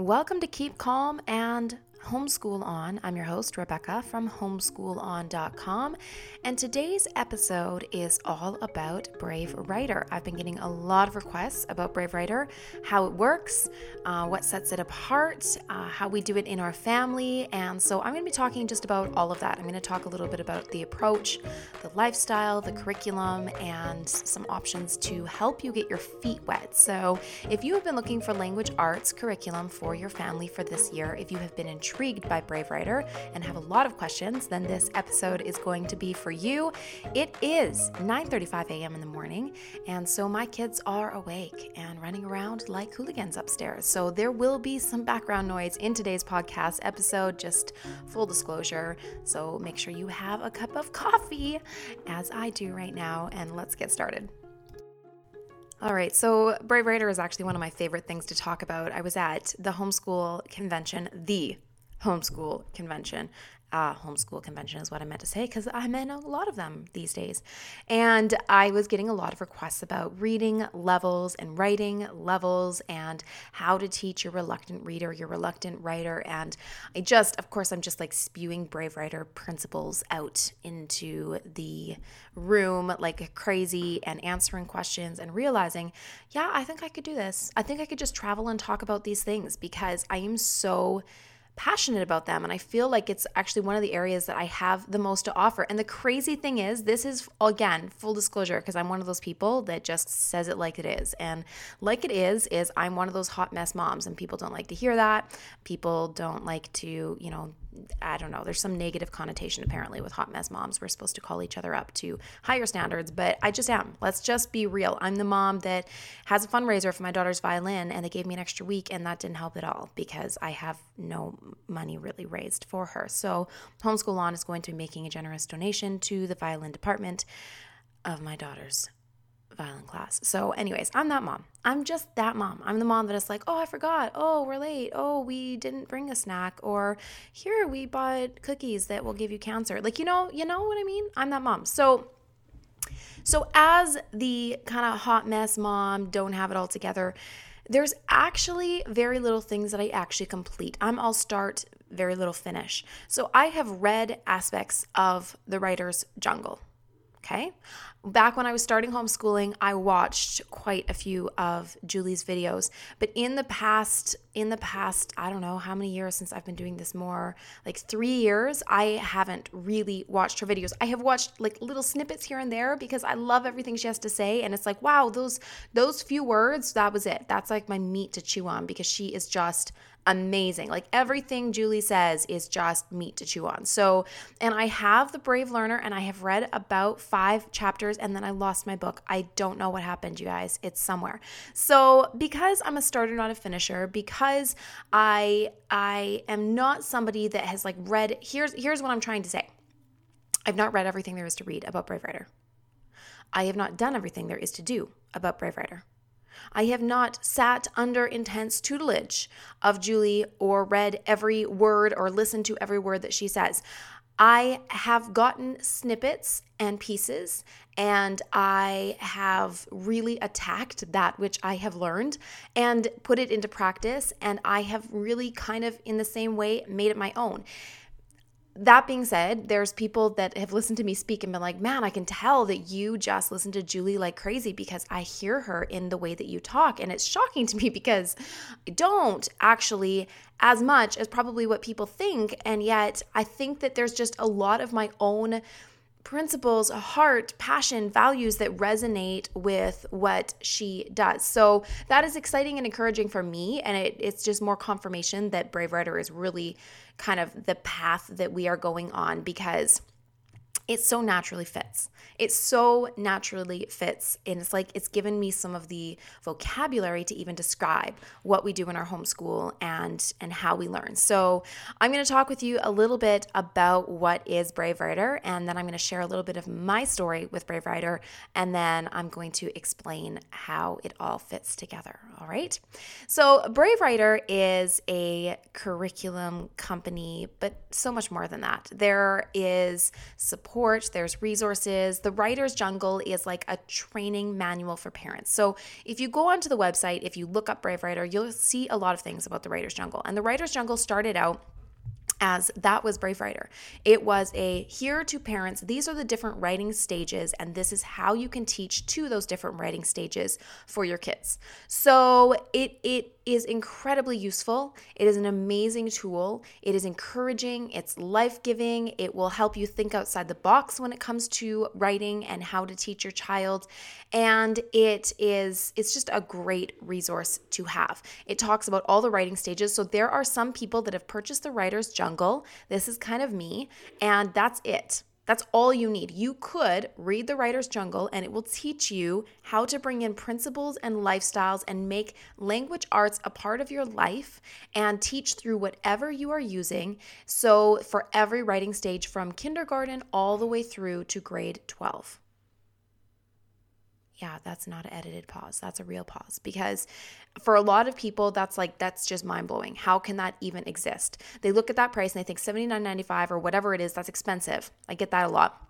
Welcome to Keep Calm and Homeschool On. I'm your host, Rebecca from homeschoolon.com, and today's episode is all about Brave Writer. I've been getting a lot of requests about Brave Writer, how it works, uh, what sets it apart, uh, how we do it in our family, and so I'm going to be talking just about all of that. I'm going to talk a little bit about the approach, the lifestyle, the curriculum, and some options to help you get your feet wet. So, if you have been looking for language arts curriculum for your family for this year, if you have been intrigued, intrigued by Brave Writer and have a lot of questions, then this episode is going to be for you. It is 9:35 a.m. in the morning, and so my kids are awake and running around like hooligans upstairs. So there will be some background noise in today's podcast episode, just full disclosure. So make sure you have a cup of coffee as I do right now and let's get started. All right, so Brave Writer is actually one of my favorite things to talk about. I was at the homeschool convention, the homeschool convention. Uh, homeschool convention is what I meant to say because I'm in a lot of them these days. And I was getting a lot of requests about reading levels and writing levels and how to teach your reluctant reader, your reluctant writer. And I just, of course, I'm just like spewing Brave Writer principles out into the room like crazy and answering questions and realizing, yeah, I think I could do this. I think I could just travel and talk about these things because I am so passionate about them and I feel like it's actually one of the areas that I have the most to offer. And the crazy thing is, this is again, full disclosure because I'm one of those people that just says it like it is. And like it is is I'm one of those hot mess moms and people don't like to hear that. People don't like to, you know, I don't know, there's some negative connotation apparently with hot mess moms. We're supposed to call each other up to higher standards, but I just am. Let's just be real. I'm the mom that has a fundraiser for my daughter's violin and they gave me an extra week and that didn't help at all because I have no money really raised for her. So, Homeschool On is going to be making a generous donation to the violin department of my daughter's violin class. So, anyways, I'm that mom. I'm just that mom. I'm the mom that is like, oh, I forgot. Oh, we're late. Oh, we didn't bring a snack. Or here we bought cookies that will give you cancer. Like, you know, you know what I mean? I'm that mom. So, so as the kind of hot mess mom, don't have it all together. There's actually very little things that I actually complete. I'm all start, very little finish. So I have read aspects of the writer's jungle. Okay. Back when I was starting homeschooling, I watched quite a few of Julie's videos. But in the past, in the past, I don't know how many years since I've been doing this more, like three years, I haven't really watched her videos. I have watched like little snippets here and there because I love everything she has to say. And it's like, wow, those those few words, that was it. That's like my meat to chew on because she is just amazing. Like everything Julie says is just meat to chew on. So, and I have The Brave Learner and I have read about five chapters and then I lost my book. I don't know what happened, you guys. It's somewhere. So, because I'm a starter, not a finisher, because I I am not somebody that has like read here's here's what I'm trying to say. I've not read everything there is to read about Brave Writer. I have not done everything there is to do about Brave Writer. I have not sat under intense tutelage of Julie or read every word or listened to every word that she says. I have gotten snippets and pieces, and I have really attacked that which I have learned and put it into practice. And I have really kind of, in the same way, made it my own that being said, there's people that have listened to me speak and been like, man, I can tell that you just listen to Julie like crazy because I hear her in the way that you talk. And it's shocking to me because I don't actually as much as probably what people think. And yet I think that there's just a lot of my own principles, heart, passion, values that resonate with what she does. So that is exciting and encouraging for me. And it, it's just more confirmation that Brave Writer is really kind of the path that we are going on because it so naturally fits. It so naturally fits. And it's like it's given me some of the vocabulary to even describe what we do in our homeschool and and how we learn. So I'm going to talk with you a little bit about what is Brave Writer, and then I'm going to share a little bit of my story with Brave Writer, and then I'm going to explain how it all fits together. All right. So Brave Writer is a curriculum company, but so much more than that. There is support there's resources. The Writer's Jungle is like a training manual for parents. So if you go onto the website, if you look up Brave Writer, you'll see a lot of things about the Writer's Jungle. And the Writer's Jungle started out as that was Brave Writer. It was a here to parents, these are the different writing stages, and this is how you can teach to those different writing stages for your kids. So it it is incredibly useful. It is an amazing tool. It is encouraging, it's life giving. It will help you think outside the box when it comes to writing and how to teach your child. And it is, it's just a great resource to have. It talks about all the writing stages. So there are some people that have purchased the Writer's Jungle. This is kind of me, and that's it. That's all you need. You could read The Writer's Jungle and it will teach you how to bring in principles and lifestyles and make language arts a part of your life and teach through whatever you are using. So, for every writing stage from kindergarten all the way through to grade 12 yeah, that's not an edited pause. That's a real pause because for a lot of people, that's like, that's just mind blowing. How can that even exist? They look at that price and they think $79.95 or whatever it is, that's expensive. I get that a lot.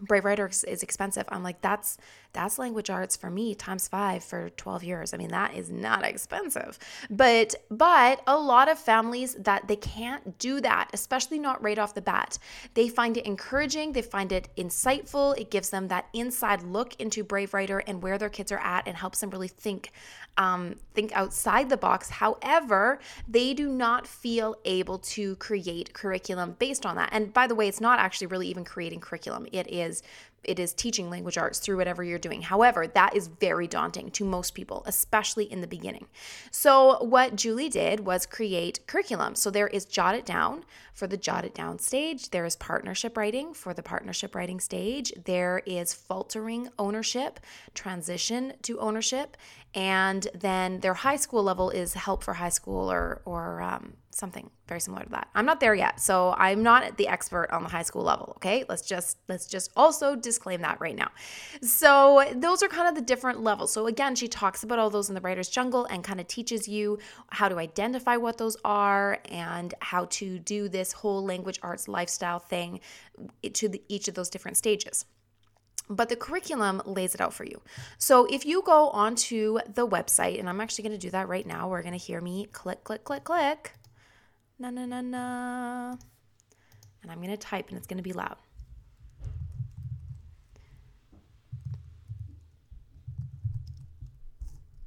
Brave Writer is expensive. I'm like, that's that's language arts for me times five for 12 years. I mean, that is not expensive. But but a lot of families that they can't do that, especially not right off the bat. They find it encouraging, they find it insightful. It gives them that inside look into Brave Writer and where their kids are at and helps them really think um, think outside the box. However, they do not feel able to create curriculum based on that. And by the way, it's not actually really even creating curriculum. It is it is teaching language arts through whatever you're doing. However, that is very daunting to most people, especially in the beginning. So, what Julie did was create curriculum. So, there is Jot It Down for the Jot It Down stage, there is partnership writing for the partnership writing stage, there is faltering ownership, transition to ownership, and then their high school level is help for high school or, or um, something very similar to that. I'm not there yet, so I'm not the expert on the high school level, okay? Let's just let's just also disclaim that right now. So, those are kind of the different levels. So again, she talks about all those in the writer's jungle and kind of teaches you how to identify what those are and how to do this whole language arts lifestyle thing to the, each of those different stages but the curriculum lays it out for you. So if you go onto the website, and I'm actually going to do that right now, we're going to hear me click, click, click, click na na na na. And I'm going to type and it's going to be loud.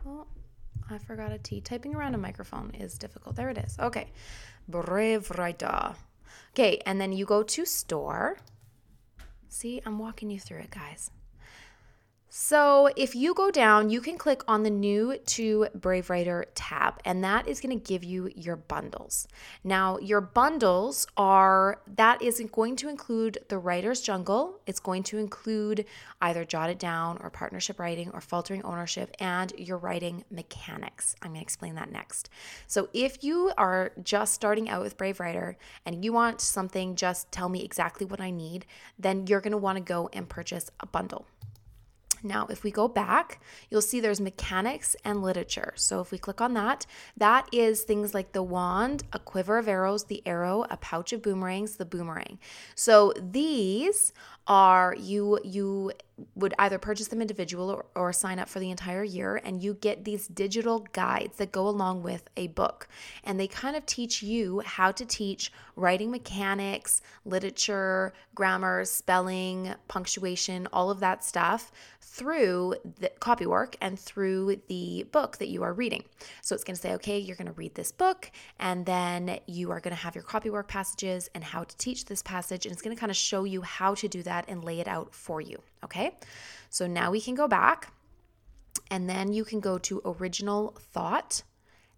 Oh, I forgot a T. Typing around a microphone is difficult. There it is. Okay. Brave writer. Okay, and then you go to store. See, I'm walking you through it, guys. So, if you go down, you can click on the new to Brave Writer tab, and that is going to give you your bundles. Now, your bundles are that is going to include the Writer's Jungle, it's going to include either Jot It Down or Partnership Writing or Faltering Ownership and your writing mechanics. I'm going to explain that next. So, if you are just starting out with Brave Writer and you want something, just tell me exactly what I need, then you're going to want to go and purchase a bundle. Now, if we go back, you'll see there's mechanics and literature. So if we click on that, that is things like the wand, a quiver of arrows, the arrow, a pouch of boomerangs, the boomerang. So these are you you would either purchase them individual or, or, sign up for the entire year and you get these digital guides that go along with a book and they kind of teach you how to teach writing mechanics literature grammar spelling punctuation all of that stuff through the copy work and through the book that you are reading so it's going to say okay you're going to read this book and then you are going to have your copy work passages and how to teach this passage and it's going to kind of show you how to do that and lay it out for you. Okay, so now we can go back and then you can go to original thought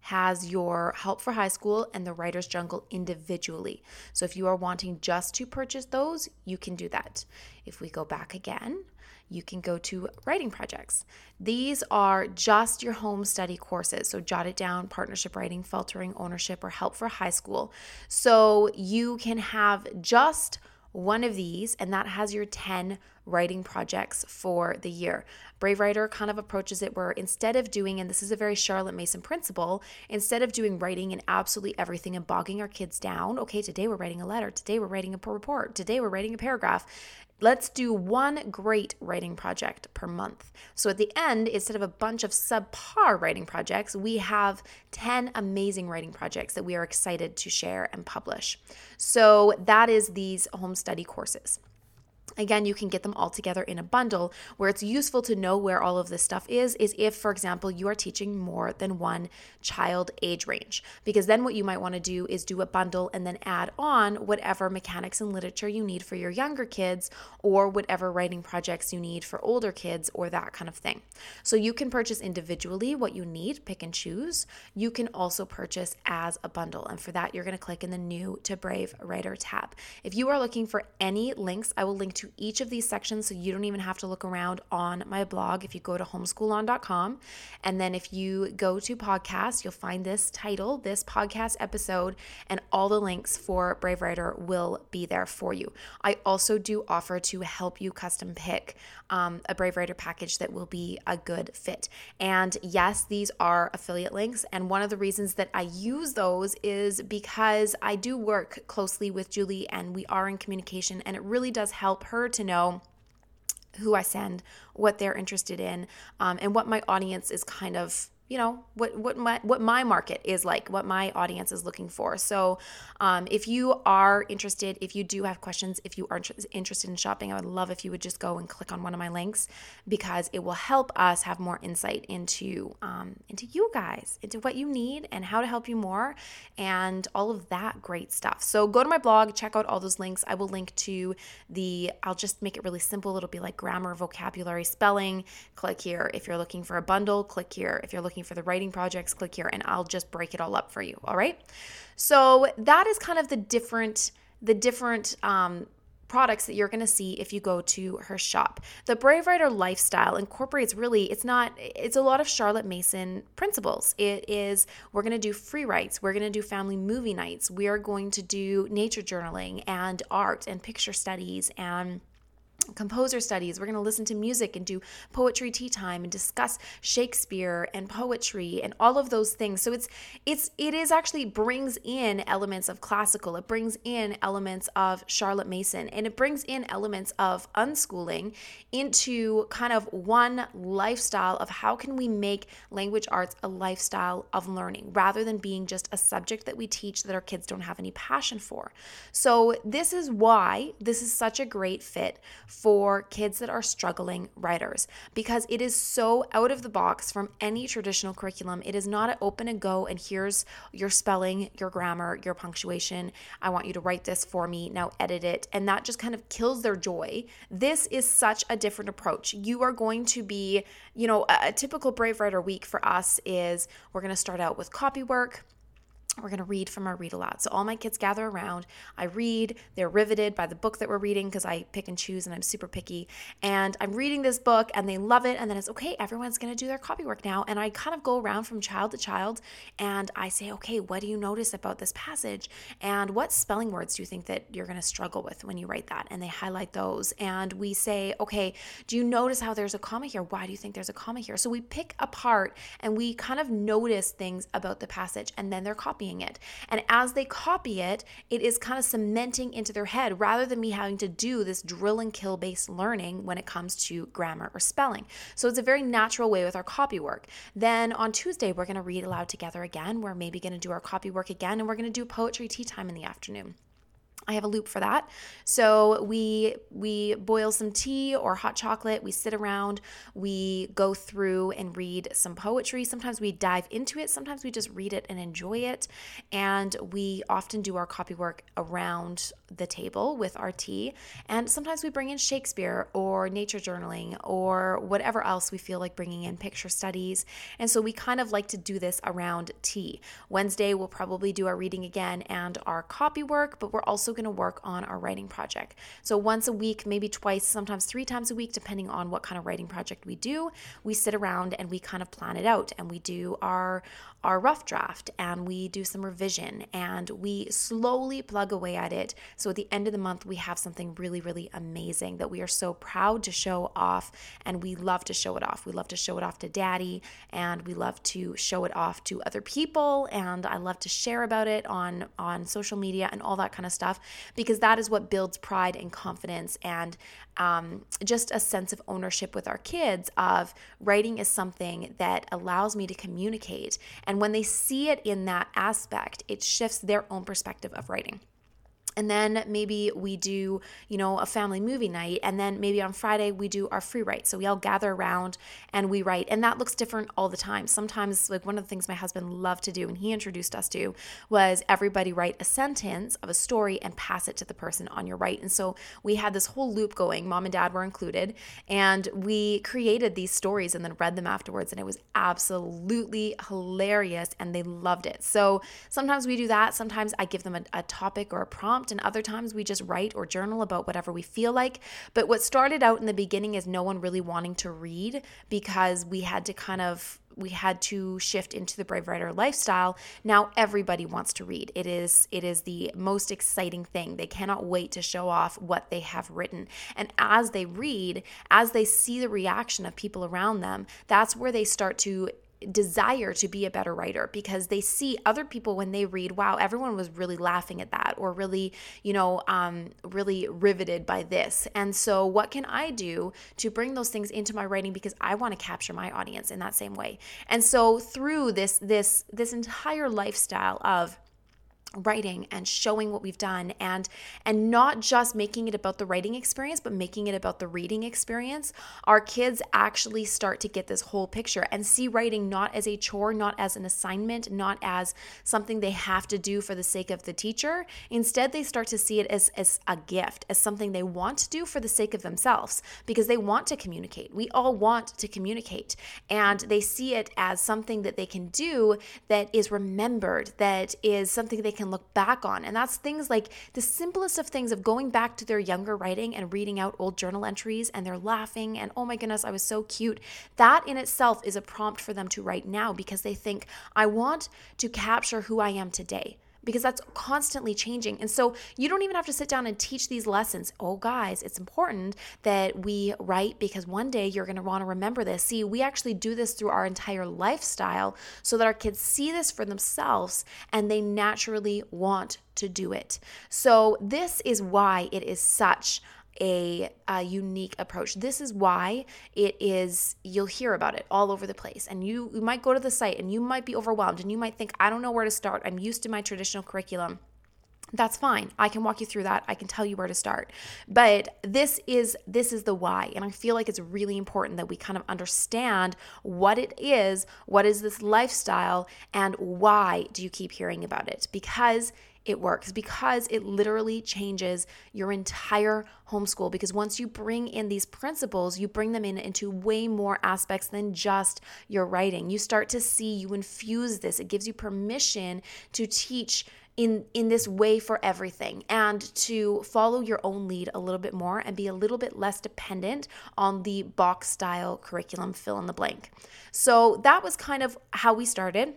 has your help for high school and the writer's jungle individually. So if you are wanting just to purchase those, you can do that. If we go back again, you can go to writing projects. These are just your home study courses. So jot it down partnership writing, faltering ownership, or help for high school. So you can have just one of these, and that has your 10 writing projects for the year. Brave Writer kind of approaches it where instead of doing, and this is a very Charlotte Mason principle, instead of doing writing and absolutely everything and bogging our kids down, okay, today we're writing a letter, today we're writing a report, today we're writing a paragraph. Let's do one great writing project per month. So at the end, instead of a bunch of subpar writing projects, we have 10 amazing writing projects that we are excited to share and publish. So that is these home study courses. Again, you can get them all together in a bundle. Where it's useful to know where all of this stuff is, is if, for example, you are teaching more than one child age range. Because then what you might want to do is do a bundle and then add on whatever mechanics and literature you need for your younger kids or whatever writing projects you need for older kids or that kind of thing. So you can purchase individually what you need, pick and choose. You can also purchase as a bundle. And for that, you're going to click in the new to Brave Writer tab. If you are looking for any links, I will link to each of these sections so you don't even have to look around on my blog if you go to homeschoolon.com. And then if you go to podcast, you'll find this title, this podcast episode, and all the links for Brave Writer will be there for you. I also do offer to help you custom pick um, a Brave Writer package that will be a good fit. And yes, these are affiliate links. And one of the reasons that I use those is because I do work closely with Julie and we are in communication, and it really does help her to know who I send, what they're interested in, um, and what my audience is kind of you know what what my what my market is like what my audience is looking for. So um, if you are interested if you do have questions if you aren't interested in shopping i would love if you would just go and click on one of my links because it will help us have more insight into um, into you guys into what you need and how to help you more and all of that great stuff. So go to my blog check out all those links. I will link to the i'll just make it really simple. It'll be like grammar vocabulary spelling. Click here if you're looking for a bundle. Click here if you're looking looking for the writing projects, click here and I'll just break it all up for you. All right. So that is kind of the different, the different, um, products that you're going to see if you go to her shop. The Brave Writer lifestyle incorporates really it's not it's a lot of Charlotte Mason principles. It is we're going to do free writes, we're going to do family movie nights, we are going to do nature journaling and art and picture studies and composer studies. We're going to listen to music and do poetry tea time and discuss Shakespeare and poetry and all of those things. So it's it's it is actually brings in elements of classical. It brings in elements of Charlotte Mason and it brings in elements of unschooling into kind of one lifestyle of how can we make language arts a lifestyle of learning rather than being just a subject that we teach that our kids don't have any passion for. So this is why this is such a great fit for kids that are struggling writers because it is so out of the box from any traditional curriculum. It is not an open and go, and here's your spelling, your grammar, your punctuation. I want you to write this for me. Now edit it. And that just kind of kills their joy. This is such a different approach. You are going to be, you know, a, a typical Brave Writer week for us is we're going to start out with copy work we're going to read from our read aloud. So all my kids gather around. I read. They're riveted by the book that we're reading because I pick and choose and I'm super picky. And I'm reading this book and they love it. And then it's okay, everyone's going to do their copy work now. And I kind of go around from child to child and I say, okay, what do you notice about this passage? And what spelling words do you think that you're going to struggle with when you write that? And they highlight those. And we say, okay, do you notice how there's a comma here? Why do you think there's a comma here? So we pick apart and we kind of notice things about the passage and then they're copying copying it. And as they copy it, it is kind of cementing into their head rather than me having to do this drill and kill based learning when it comes to grammar or spelling. So it's a very natural way with our copy work. Then on Tuesday, we're going to read aloud together again. We're maybe going to do our copy work again, and we're going to do poetry tea time in the afternoon. I have a loop for that. So we we boil some tea or hot chocolate, we sit around, we go through and read some poetry. Sometimes we dive into it, sometimes we just read it and enjoy it. And we often do our copy work around the table with our tea. And sometimes we bring in Shakespeare or nature journaling or whatever else we feel like bringing in picture studies. And so we kind of like to do this around tea. Wednesday we'll probably do our reading again and our copy work, but we're also going to work on our writing project. So once a week, maybe twice, sometimes three times a week, depending on what kind of writing project we do, we sit around and we kind of plan it out and we do our our rough draft and we do some revision and we slowly plug away at it. So at the end of the month, we have something really, really amazing that we are so proud to show off and we love to show it off. We love to show it off to daddy and we love to show it off to other people and I love to share about it on on social media and all that kind of stuff because that is what builds pride and confidence and um, just a sense of ownership with our kids of writing is something that allows me to communicate. And when they see it in that aspect it shifts their own perspective of writing and then maybe we do you know a family movie night and then maybe on friday we do our free write. So we all gather around and we write and that looks different all the time. Sometimes like one of the things my husband loved to do and he introduced us to was everybody write a sentence of a story and pass it to the person on your right and so we had this whole loop going mom and dad were included and we created these stories and then read them afterwards and it was absolutely hilarious and they loved it. So sometimes we do that. Sometimes i give them a, a topic or a prompt prompt, and other times we just write or journal about whatever we feel like. But what started out in the beginning is no one really wanting to read because we had to kind of we had to shift into the brave writer lifestyle. Now everybody wants to read. It is it is the most exciting thing. They cannot wait to show off what they have written. And as they read as they see the reaction of people around them that's where they start to desire to be a better writer because they see other people when they read wow everyone was really laughing at that or really you know um, really riveted by this. And so what can i do to bring those things into my writing because i want to capture my audience in that same way? And so through this this this entire lifestyle of writing and showing what we've done and and not just making it about the writing experience but making it about the reading experience our kids actually start to get this whole picture and see writing not as a chore not as an assignment not as something they have to do for the sake of the teacher. Instead they start to see it as as a gift as something they want to do for the sake of themselves because they want to communicate. We all want to communicate and they see it as something that they can do that is remembered that is something they can look back on. And that's things like the simplest of things of going back to their younger writing and reading out old journal entries and they're laughing and, oh my goodness, I was so cute. That in itself is a prompt for them to write now because they think, I want to capture who I am today because that's constantly changing. And so you don't even have to sit down and teach these lessons. Oh, guys, it's important that we write because one day you're going to want to remember this. See, we actually do this through our entire lifestyle so that our kids see this for themselves and they naturally want to do it. So, this is why it is such a, a, unique approach. This is why it is, you'll hear about it all over the place. And you, you might go to the site and you might be overwhelmed and you might think, I don't know where to start. I'm used to my traditional curriculum. That's fine. I can walk you through that. I can tell you where to start. But this is this is the why and I feel like it's really important that we kind of understand what it is, what is this lifestyle and why do you keep hearing about it? Because it works because it literally changes your entire homeschool. Because once you bring in these principles, you bring them in into way more aspects than just your writing. You start to see, you infuse this, it gives you permission to teach in in this way for everything and to follow your own lead a little bit more and be a little bit less dependent on the box style curriculum fill in the blank. So that was kind of how we started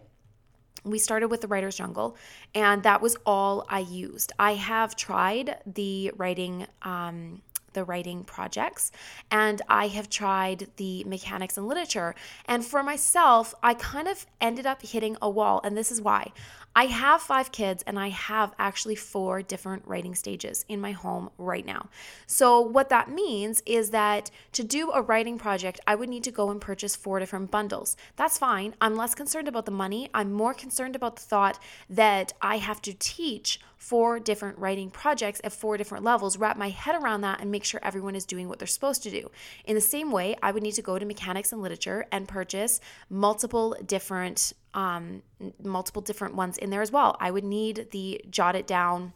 we started with the writer's jungle and that was all i used. I have tried the writing um, the writing projects and I have tried the mechanics and literature. And for myself, I kind of ended up hitting a wall. And this is why I have five kids and I have actually four different writing stages in my home right now. So, what that means is that to do a writing project, I would need to go and purchase four different bundles. That's fine. I'm less concerned about the money. I'm more concerned about the thought that I have to teach four different writing projects at four different levels, wrap my head around that, and make sure everyone is doing what they're supposed to do. In the same way, I would need to go to mechanics and literature and purchase multiple different um, multiple different ones in there as well. I would need the jot it down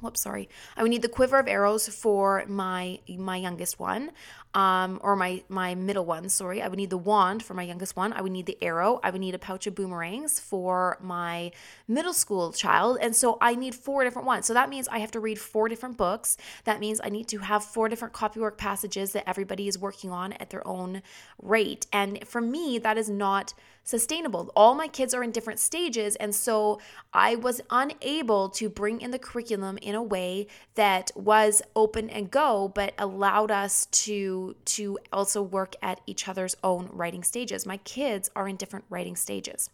whoops sorry i would need the quiver of arrows for my my youngest one um, or my my middle one sorry. I would need the wand for my youngest one. I would need the arrow. I would need a pouch of boomerangs for my middle school child. And so i need four different ones. So that means i have to read four different books. That means i need to have four different copywork passages that everybody is working on at their own rate. And for me that is not sustainable. All my kids are in different stages. And so I was unable to bring in the curriculum in a way that was open and go, but allowed us to, to also work at each other's own writing stages. My kids are in different writing stages.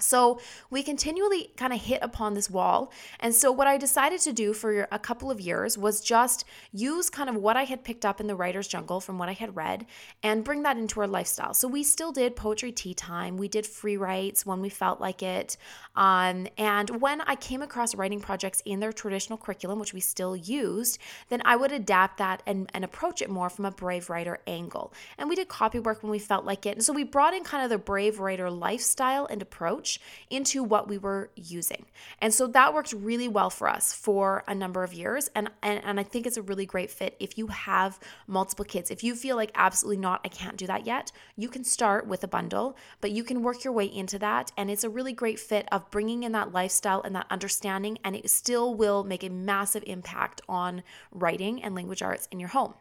So we continually kind of hit upon this wall. And so what I decided to do for a couple of years was just use kind of what I had picked up in the writer's jungle from what I had read and bring that into our lifestyle. So we still did poetry tea time. We did free writes when we felt like it. Um, and when I came across writing projects in their traditional curriculum, which we still used, then I would adapt that and, and approach it more from a brave writer angle. And we did copy work when we felt like it. And so we brought in kind of the brave writer lifestyle and approach approach into what we were using. And so that worked really well for us for a number of years. And, and, and I think it's a really great fit if you have multiple kids. If you feel like absolutely not, I can't do that yet, you can start with a bundle, but you can work your way into that. And it's a really great fit of bringing in that lifestyle and that understanding, and it still will make a massive impact on writing and language arts in your home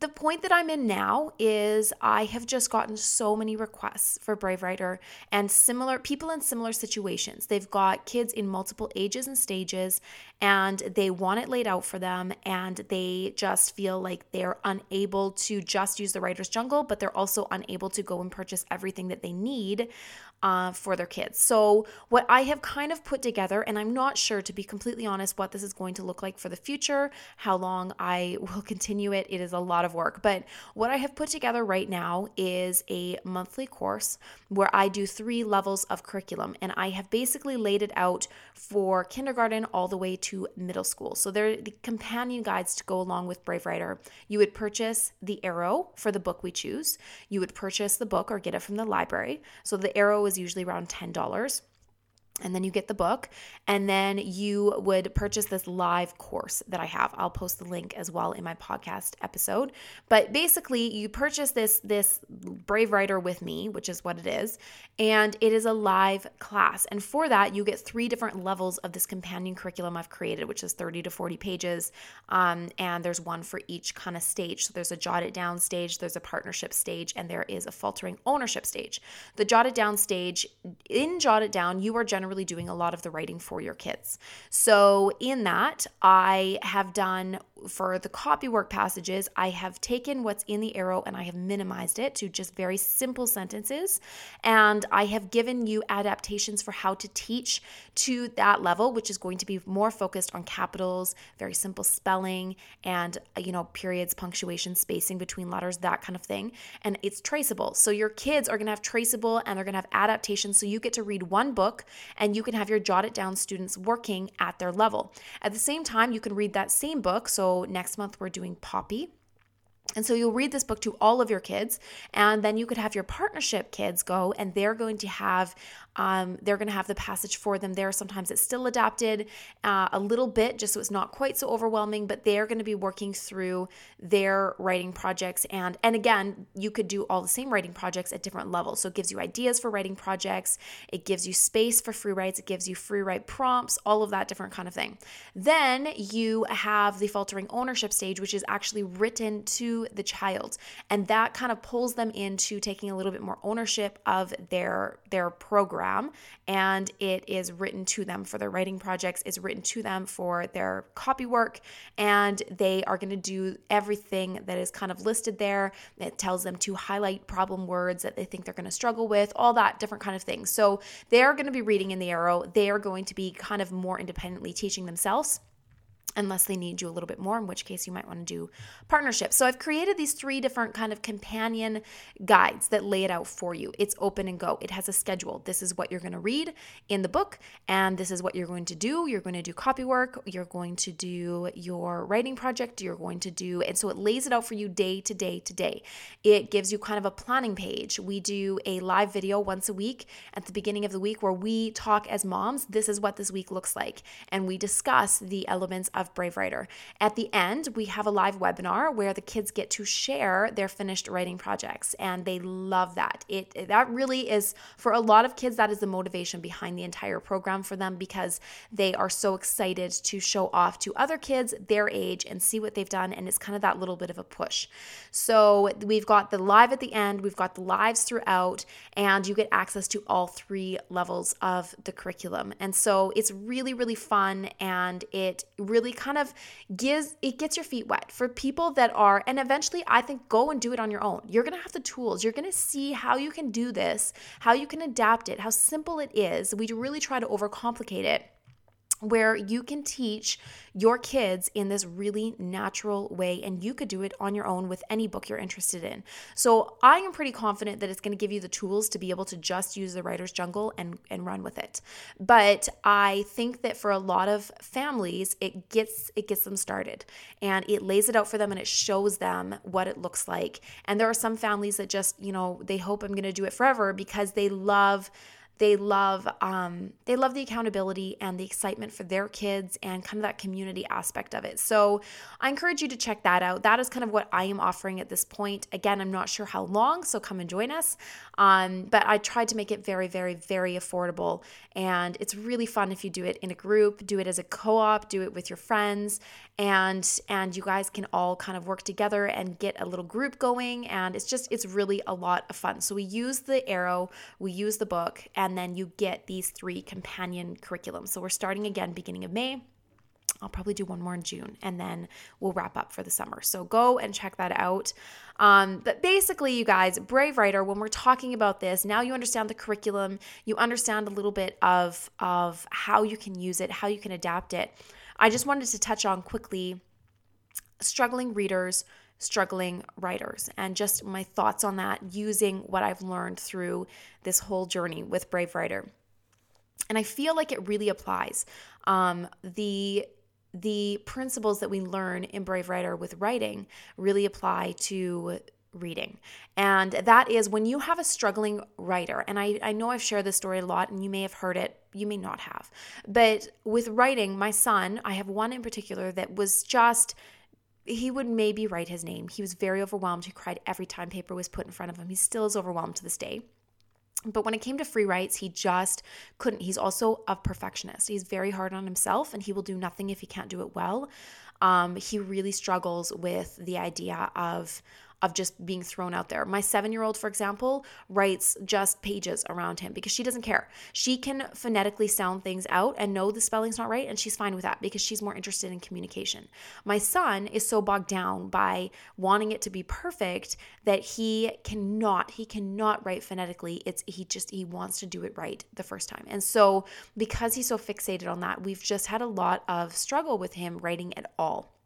the point that I'm in now is I have just gotten so many requests for Brave Writer and similar people in similar situations. They've got kids in multiple ages and stages and they want it laid out for them and they just feel like they're unable to just use the writer's jungle, but they're also unable to go and purchase everything that they need uh, for their kids. So, what I have kind of put together, and I'm not sure to be completely honest what this is going to look like for the future, how long I will continue it. It is a lot of work. But what I have put together right now is a monthly course where I do three levels of curriculum, and I have basically laid it out for kindergarten all the way to middle school. So, they're the companion guides to go along with Brave Writer. You would purchase the arrow for the book we choose, you would purchase the book or get it from the library. So, the arrow was usually around $10 and then you get the book and then you would purchase this live course that i have. I'll post the link as well in my podcast episode. But basically you purchase this this brave writer with me which is what it is and it is a live class. And for that you get three different levels of this companion curriculum i've created which is 30 to 40 pages um, and there's one for each kind of stage. So there's a jot it down stage there's a partnership stage and there is a faltering ownership stage. The jot it down stage in jot it down you are generally generally doing a lot of the writing for your kids. So, in that, I have done for the copywork passages, I have taken what's in the arrow and I have minimized it to just very simple sentences. And I have given you adaptations for how to teach to that level, which is going to be more focused on capitals, very simple spelling, and, you know, periods, punctuation, spacing between letters, that kind of thing. And it's traceable. So your kids are going to have traceable and they're going to have adaptations. So you get to read one book and you can have your jot it down students working at their level. At the same time, you can read that same book. So next month we're doing Poppy. And so you'll read this book to all of your kids, and then you could have your partnership kids go, and they're going to have um, they're going to have the passage for them there. Sometimes it's still adapted uh, a little bit, just so it's not quite so overwhelming. But they're going to be working through their writing projects, and and again, you could do all the same writing projects at different levels. So it gives you ideas for writing projects. It gives you space for free writes. It gives you free write prompts, all of that different kind of thing. Then you have the faltering ownership stage, which is actually written to the child, and that kind of pulls them into taking a little bit more ownership of their their program. And it is written to them for their writing projects, it's written to them for their copy work, and they are going to do everything that is kind of listed there. It tells them to highlight problem words that they think they're going to struggle with, all that different kind of things. So they're going to be reading in the arrow, they are going to be kind of more independently teaching themselves unless they need you a little bit more in which case you might want to do partnership so i've created these three different kind of companion guides that lay it out for you. It's open and go. It has a schedule. This is what you're going to read in the book and this is what you're going to do. You're going to do copy work. You're going to do your writing project. You're going to do and so it lays it out for you day to day to day. It gives you kind of a planning page. We do a live video once a week at the beginning of the week where we talk as moms this is what this week looks like. And we discuss the elements of Brave Writer. At the end, we have a live webinar where the kids get to share their finished writing projects, and they love that. It that really is for a lot of kids that is the motivation behind the entire program for them because they are so excited to show off to other kids their age and see what they've done, and it's kind of that little bit of a push. So we've got the live at the end, we've got the lives throughout, and you get access to all three levels of the curriculum. And so it's really, really fun and it really really kind of gives it gets your feet wet for people that are and eventually I think go and do it on your own. You're going to have the tools. You're going to see how you can do this, how you can adapt it, how simple it is. We really try to overcomplicate it where you can teach your kids in this really natural way and you could do it on your own with any book you're interested in. So I am pretty confident that it's going to give you the tools to be able to just use the writer's jungle and and run with it. But I think that for a lot of families it gets it gets them started and it lays it out for them and it shows them what it looks like. And there are some families that just, you know, they hope I'm going to do it forever because they love they love um, they love the accountability and the excitement for their kids and kind of that community aspect of it. So I encourage you to check that out. That is kind of what I am offering at this point. Again, I'm not sure how long, so come and join us. Um, but I tried to make it very, very, very affordable, and it's really fun if you do it in a group, do it as a co-op, do it with your friends, and and you guys can all kind of work together and get a little group going. And it's just it's really a lot of fun. So we use the arrow, we use the book, and and then you get these three companion curriculums. So we're starting again beginning of May. I'll probably do one more in June and then we'll wrap up for the summer. So go and check that out. Um, but basically, you guys, Brave Writer, when we're talking about this, now you understand the curriculum, you understand a little bit of, of how you can use it, how you can adapt it. I just wanted to touch on quickly struggling readers struggling writers and just my thoughts on that using what I've learned through this whole journey with Brave Writer. And I feel like it really applies. Um, the the principles that we learn in Brave Writer with writing really apply to reading. And that is when you have a struggling writer, and I, I know I've shared this story a lot, and you may have heard it, you may not have. But with writing, my son, I have one in particular that was just he would maybe write his name. He was very overwhelmed. He cried every time paper was put in front of him. He still is overwhelmed to this day. But when it came to free writes, he just couldn't. He's also a perfectionist. He's very hard on himself and he will do nothing if he can't do it well. Um, he really struggles with the idea of of just being thrown out there. My seven year old, for example, writes just pages around him because she doesn't care. She can phonetically sound things out and know the spelling's not right, and she's fine with that because she's more interested in communication. My son is so bogged down by wanting it to be perfect that he cannot, he cannot write phonetically. It's he just he wants to do it right the first time. And so because he's so fixated on that, we've just had a lot of struggle with him writing at all.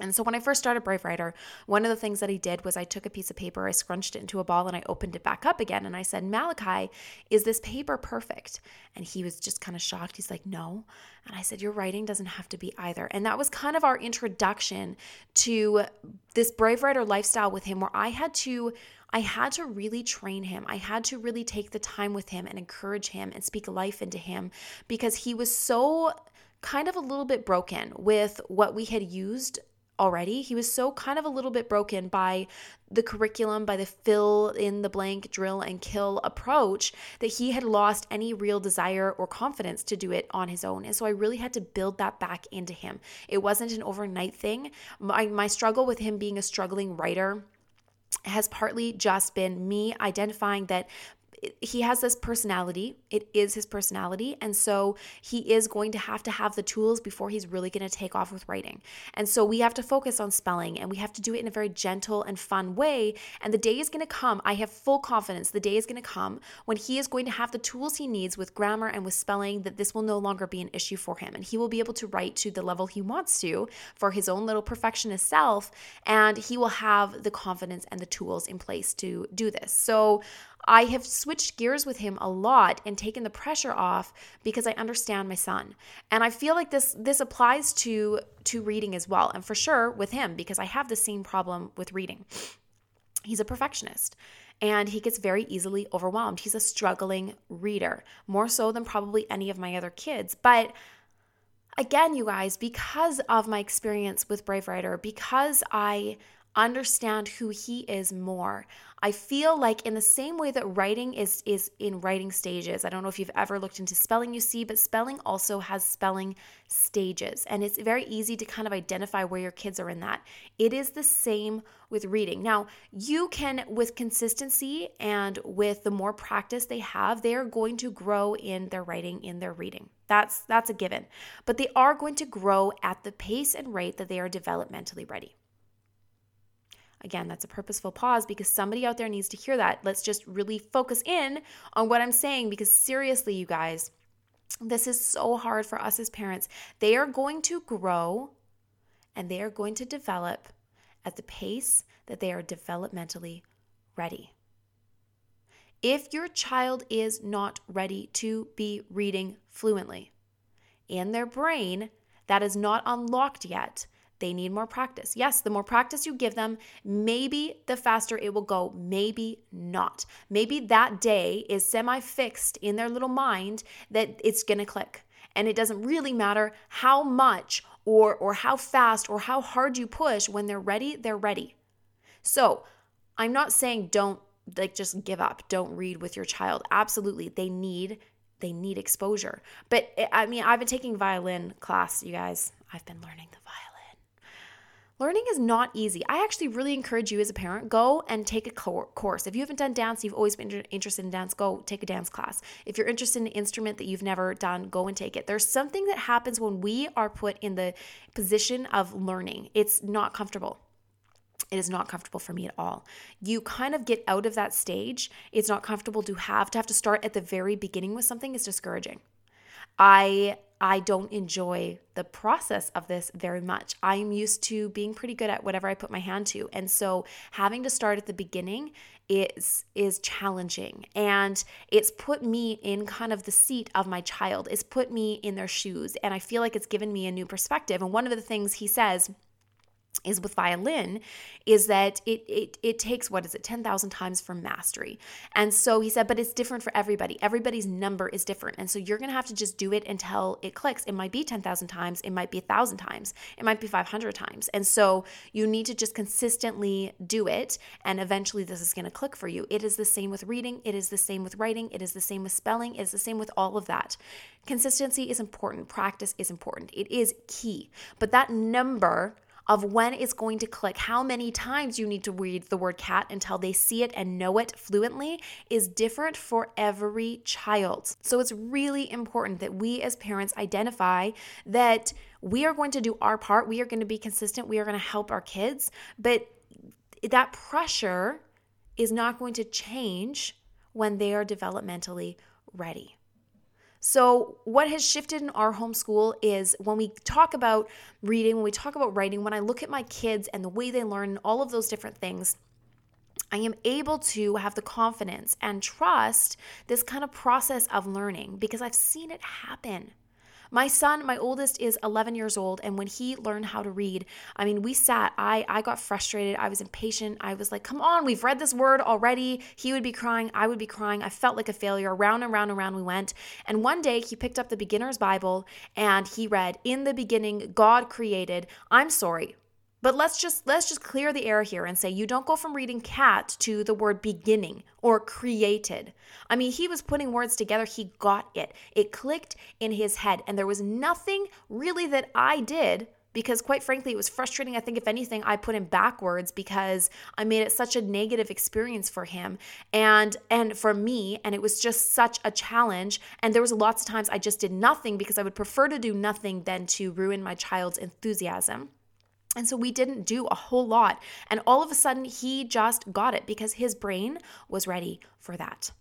And so when I first started Brave Writer, one of the things that he did was I took a piece of paper, I scrunched it into a ball, and I opened it back up again. And I said, Malachi, is this paper perfect? And he was just kind of shocked. He's like, no. And I said, Your writing doesn't have to be either. And that was kind of our introduction to this Brave Writer lifestyle with him, where I had to. I had to really train him. I had to really take the time with him and encourage him and speak life into him because he was so kind of a little bit broken with what we had used already. He was so kind of a little bit broken by the curriculum, by the fill in the blank, drill and kill approach, that he had lost any real desire or confidence to do it on his own. And so I really had to build that back into him. It wasn't an overnight thing. My, my struggle with him being a struggling writer has partly just been me identifying that he has this personality. It is his personality. And so he is going to have to have the tools before he's really going to take off with writing. And so we have to focus on spelling and we have to do it in a very gentle and fun way. And the day is going to come. I have full confidence the day is going to come when he is going to have the tools he needs with grammar and with spelling that this will no longer be an issue for him. And he will be able to write to the level he wants to for his own little perfectionist self. And he will have the confidence and the tools in place to do this. So, I have switched gears with him a lot and taken the pressure off because I understand my son. And I feel like this this applies to to reading as well. And for sure with him because I have the same problem with reading. He's a perfectionist and he gets very easily overwhelmed. He's a struggling reader, more so than probably any of my other kids. But again, you guys, because of my experience with Brave Writer, because I understand who he is more. I feel like in the same way that writing is is in writing stages. I don't know if you've ever looked into spelling you see, but spelling also has spelling stages and it's very easy to kind of identify where your kids are in that. It is the same with reading. Now, you can with consistency and with the more practice they have, they are going to grow in their writing in their reading. That's that's a given. But they are going to grow at the pace and rate that they are developmentally ready. Again, that's a purposeful pause because somebody out there needs to hear that. Let's just really focus in on what I'm saying because seriously, you guys, this is so hard for us as parents. They are going to grow and they are going to develop at the pace that they are developmentally ready. If your child is not ready to be reading fluently in their brain, that is not unlocked yet, they need more practice. Yes, the more practice you give them, maybe the faster it will go, maybe not. Maybe that day is semi fixed in their little mind that it's to click. And it doesn't really matter how much or or how fast or how hard you push when they're ready, they're ready. So, I'm not saying don't like just give up. Don't read with your child. Absolutely. They need they need exposure. But eh, I mean, I've been taking violin class, you guys. I've been learning the learning is not easy. I actually really encourage you as a parent go and take a course. If you haven't done dance, you've always been interested in dance, go take a dance class. If you're interested in an instrument that you've never done, go and take it. There's something that happens when we are put in the position of learning. It's not comfortable. It is not comfortable for me at all. You kind of get out of that stage. It's not comfortable to have to have to start at the very beginning with something is discouraging. I I don't enjoy the process of this very much. I'm used to being pretty good at whatever I put my hand to. And so having to start at the beginning is is challenging and it's put me in kind of the seat of my child. It's put me in their shoes and I feel like it's given me a new perspective. And one of the things he says is with violin is that it it it takes what is it 10,000 times for mastery. And so he said but it's different for everybody. Everybody's number is different. And so you're going to have to just do it until it clicks. It might be 10,000 times, it might be 1,000 times, it might be 500 times. And so you need to just consistently do it and eventually this is going to click for you. It is the same with reading, it is the same with writing, it is the same with spelling, it is the same with all of that. Consistency is important, practice is important. It is key. But that number of when it's going to click, how many times you need to read the word cat until they see it and know it fluently is different for every child. So it's really important that we as parents identify that we are going to do our part, we are going to be consistent, we are going to help our kids, but that pressure is not going to change when they are developmentally ready. So, what has shifted in our homeschool is when we talk about reading, when we talk about writing, when I look at my kids and the way they learn, all of those different things, I am able to have the confidence and trust this kind of process of learning because I've seen it happen. My son, my oldest, is 11 years old, and when he learned how to read, I mean, we sat. I I got frustrated. I was impatient. I was like, "Come on, we've read this word already." He would be crying. I would be crying. I felt like a failure. Round and round and round we went. And one day he picked up the beginner's Bible and he read, "In the beginning, God created." I'm sorry. But let's just let's just clear the air here and say you don't go from reading cat to the word beginning or created. I mean, he was putting words together, he got it. It clicked in his head. And there was nothing really that I did because quite frankly it was frustrating. I think if anything i put him backwards because i made it such a negative experience for him. And and for me and it was just such a challenge. And there was lots of times i just did nothing because i would prefer to do nothing than to ruin my child's enthusiasm and so we didn't do a whole lot. And all of a sudden, he just got it because his brain was ready for that.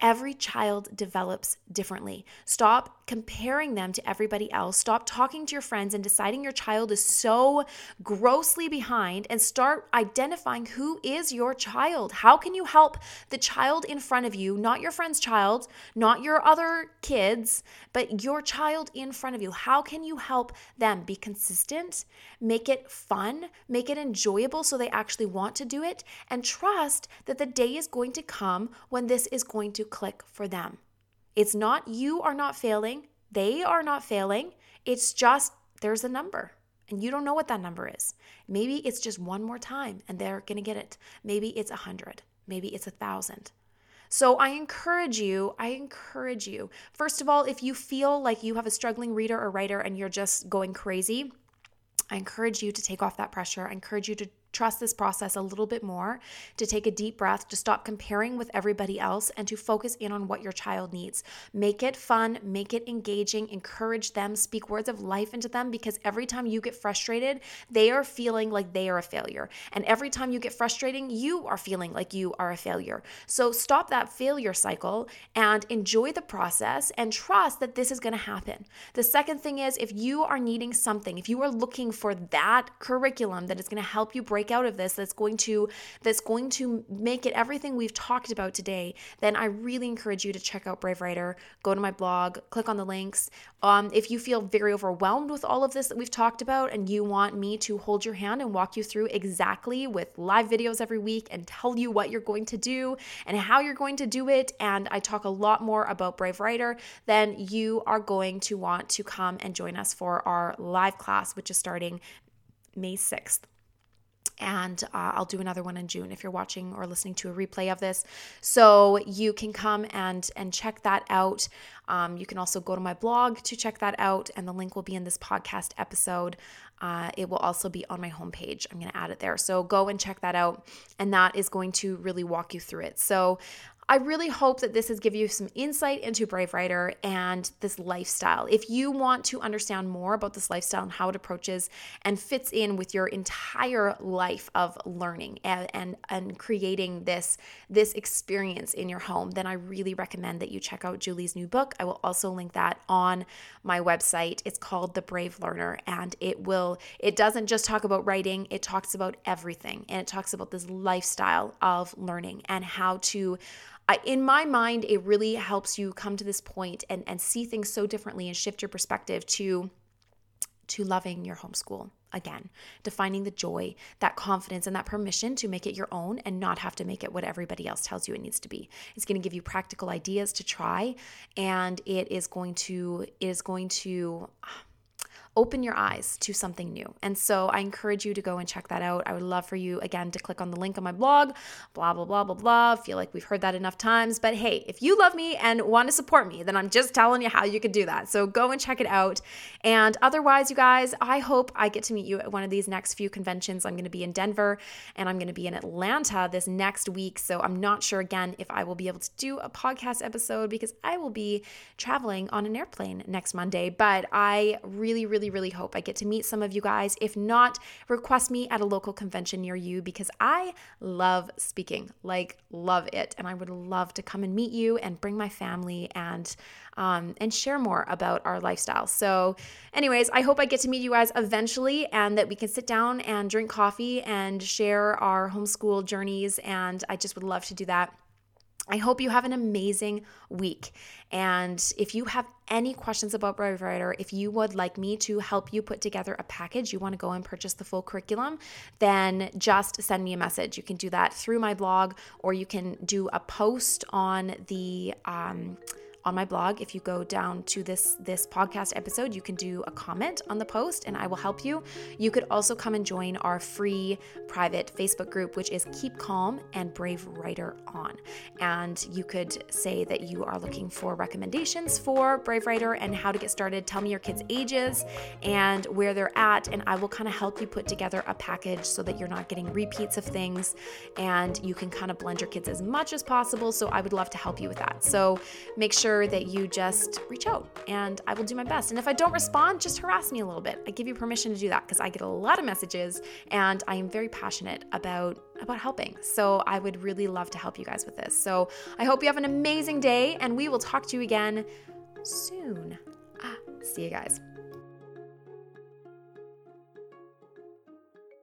Every child develops differently. Stop comparing them to everybody else. Stop talking to your friends and deciding your child is so grossly behind and start identifying who is your child. How can you help the child in front of you, not your friend's child, not your other kids, but your child in front of you? How can you help them be consistent, make it fun, make it enjoyable so they actually want to do it, and trust that the day is going to come when this is going to click for them. It's not you are not failing, they are not failing. It's just there's a number and you don't know what that number is. Maybe it's just one more time and they're going to get it. Maybe it's a hundred, maybe it's a thousand. So I encourage you, I encourage you. First of all, if you feel like you have a struggling reader or writer and you're just going crazy, I encourage you to take off that pressure. I encourage you to trust this process a little bit more, to take a deep breath, to stop comparing with everybody else, and to focus in on what your child needs. Make it fun, make it engaging, encourage them, speak words of life into them because every time you get frustrated, they are feeling like they are a failure. And every time you get frustrating, you are feeling like you are a failure. So stop that failure cycle and enjoy the process and trust that this is going to happen. The second thing is if you are needing something, if you are looking for that curriculum that is going to help you break break out of this that's going to that's going to make it everything we've talked about today, then I really encourage you to check out Brave Writer. Go to my blog, click on the links. Um, if you feel very overwhelmed with all of this that we've talked about and you want me to hold your hand and walk you through exactly with live videos every week and tell you what you're going to do and how you're going to do it, and I talk a lot more about Brave Writer, then you are going to want to come and join us for our live class, which is starting May 6th and uh, I'll do another one in June if you're watching or listening to a replay of this. So you can come and and check that out. Um, you can also go to my blog to check that out, and the link will be in this podcast episode. Uh, it will also be on my homepage. I'm going to add it there. So go and check that out, and that is going to really walk you through it. So I really hope that this has given you some insight into Brave Writer and this lifestyle. If you want to understand more about this lifestyle and how it approaches and fits in with your entire life of learning and, and, and creating this, this experience in your home, then I really recommend that you check out Julie's new book. I will also link that on my website. It's called The Brave Learner, and it will, it doesn't just talk about writing, it talks about everything. And it talks about this lifestyle of learning and how to I, in my mind, it really helps you come to this point and, and see things so differently and shift your perspective to to loving your homeschool again, defining the joy, that confidence, and that permission to make it your own and not have to make it what everybody else tells you it needs to be. It's going to give you practical ideas to try, and it is going to it is going to open your eyes to something new. And so I encourage you to go and check that out. I would love for you, again, to click on the link on my blog, blah, blah, blah, blah, blah. Feel like we've heard that enough times. But hey, if you love me and want to support me, then I'm just telling you how you can do that. So go and check it out. And otherwise, you guys, I hope I get to meet you at one of these next few conventions. I'm going to be in Denver and I'm going to be in Atlanta this next week. So I'm not sure again if I will be able to do a podcast episode because I will be traveling on an airplane next Monday. But I really, really, really hope I get to meet some of you guys. If not, request me at a local convention near you because I love speaking, like, love it. And I would love to come and meet you and bring my family and um, and share more about our lifestyle. So, anyways, I hope I get to meet you guys eventually and that we can sit down and drink coffee and share our homeschool journeys. And I just would love to do that. I hope you have an amazing week. And if you have any questions about Brave Writer, if you would like me to help you put together a package, you want to go and purchase the full curriculum, then just send me a message. You can do that through my blog or you can do a post on the um, on my blog. If you go down to this this podcast episode, you can do a comment on the post and I will help you. You could also come and join our free private Facebook group which is Keep Calm and Brave Writer on. And you could say that you are looking for recommendations for Brave Writer and how to get started. Tell me your kids' ages and where they're at and I will kind of help you put together a package so that you're not getting repeats of things and you can kind of blend your kids as much as possible. So I would love to help you with that. So make sure that you just reach out and I will do my best. And if I don't respond, just harass me a little bit. I give you permission to do that because I get a lot of messages and I am very passionate about about helping. So I would really love to help you guys with this. So I hope you have an amazing day and we will talk to you again soon. Ah, see you guys.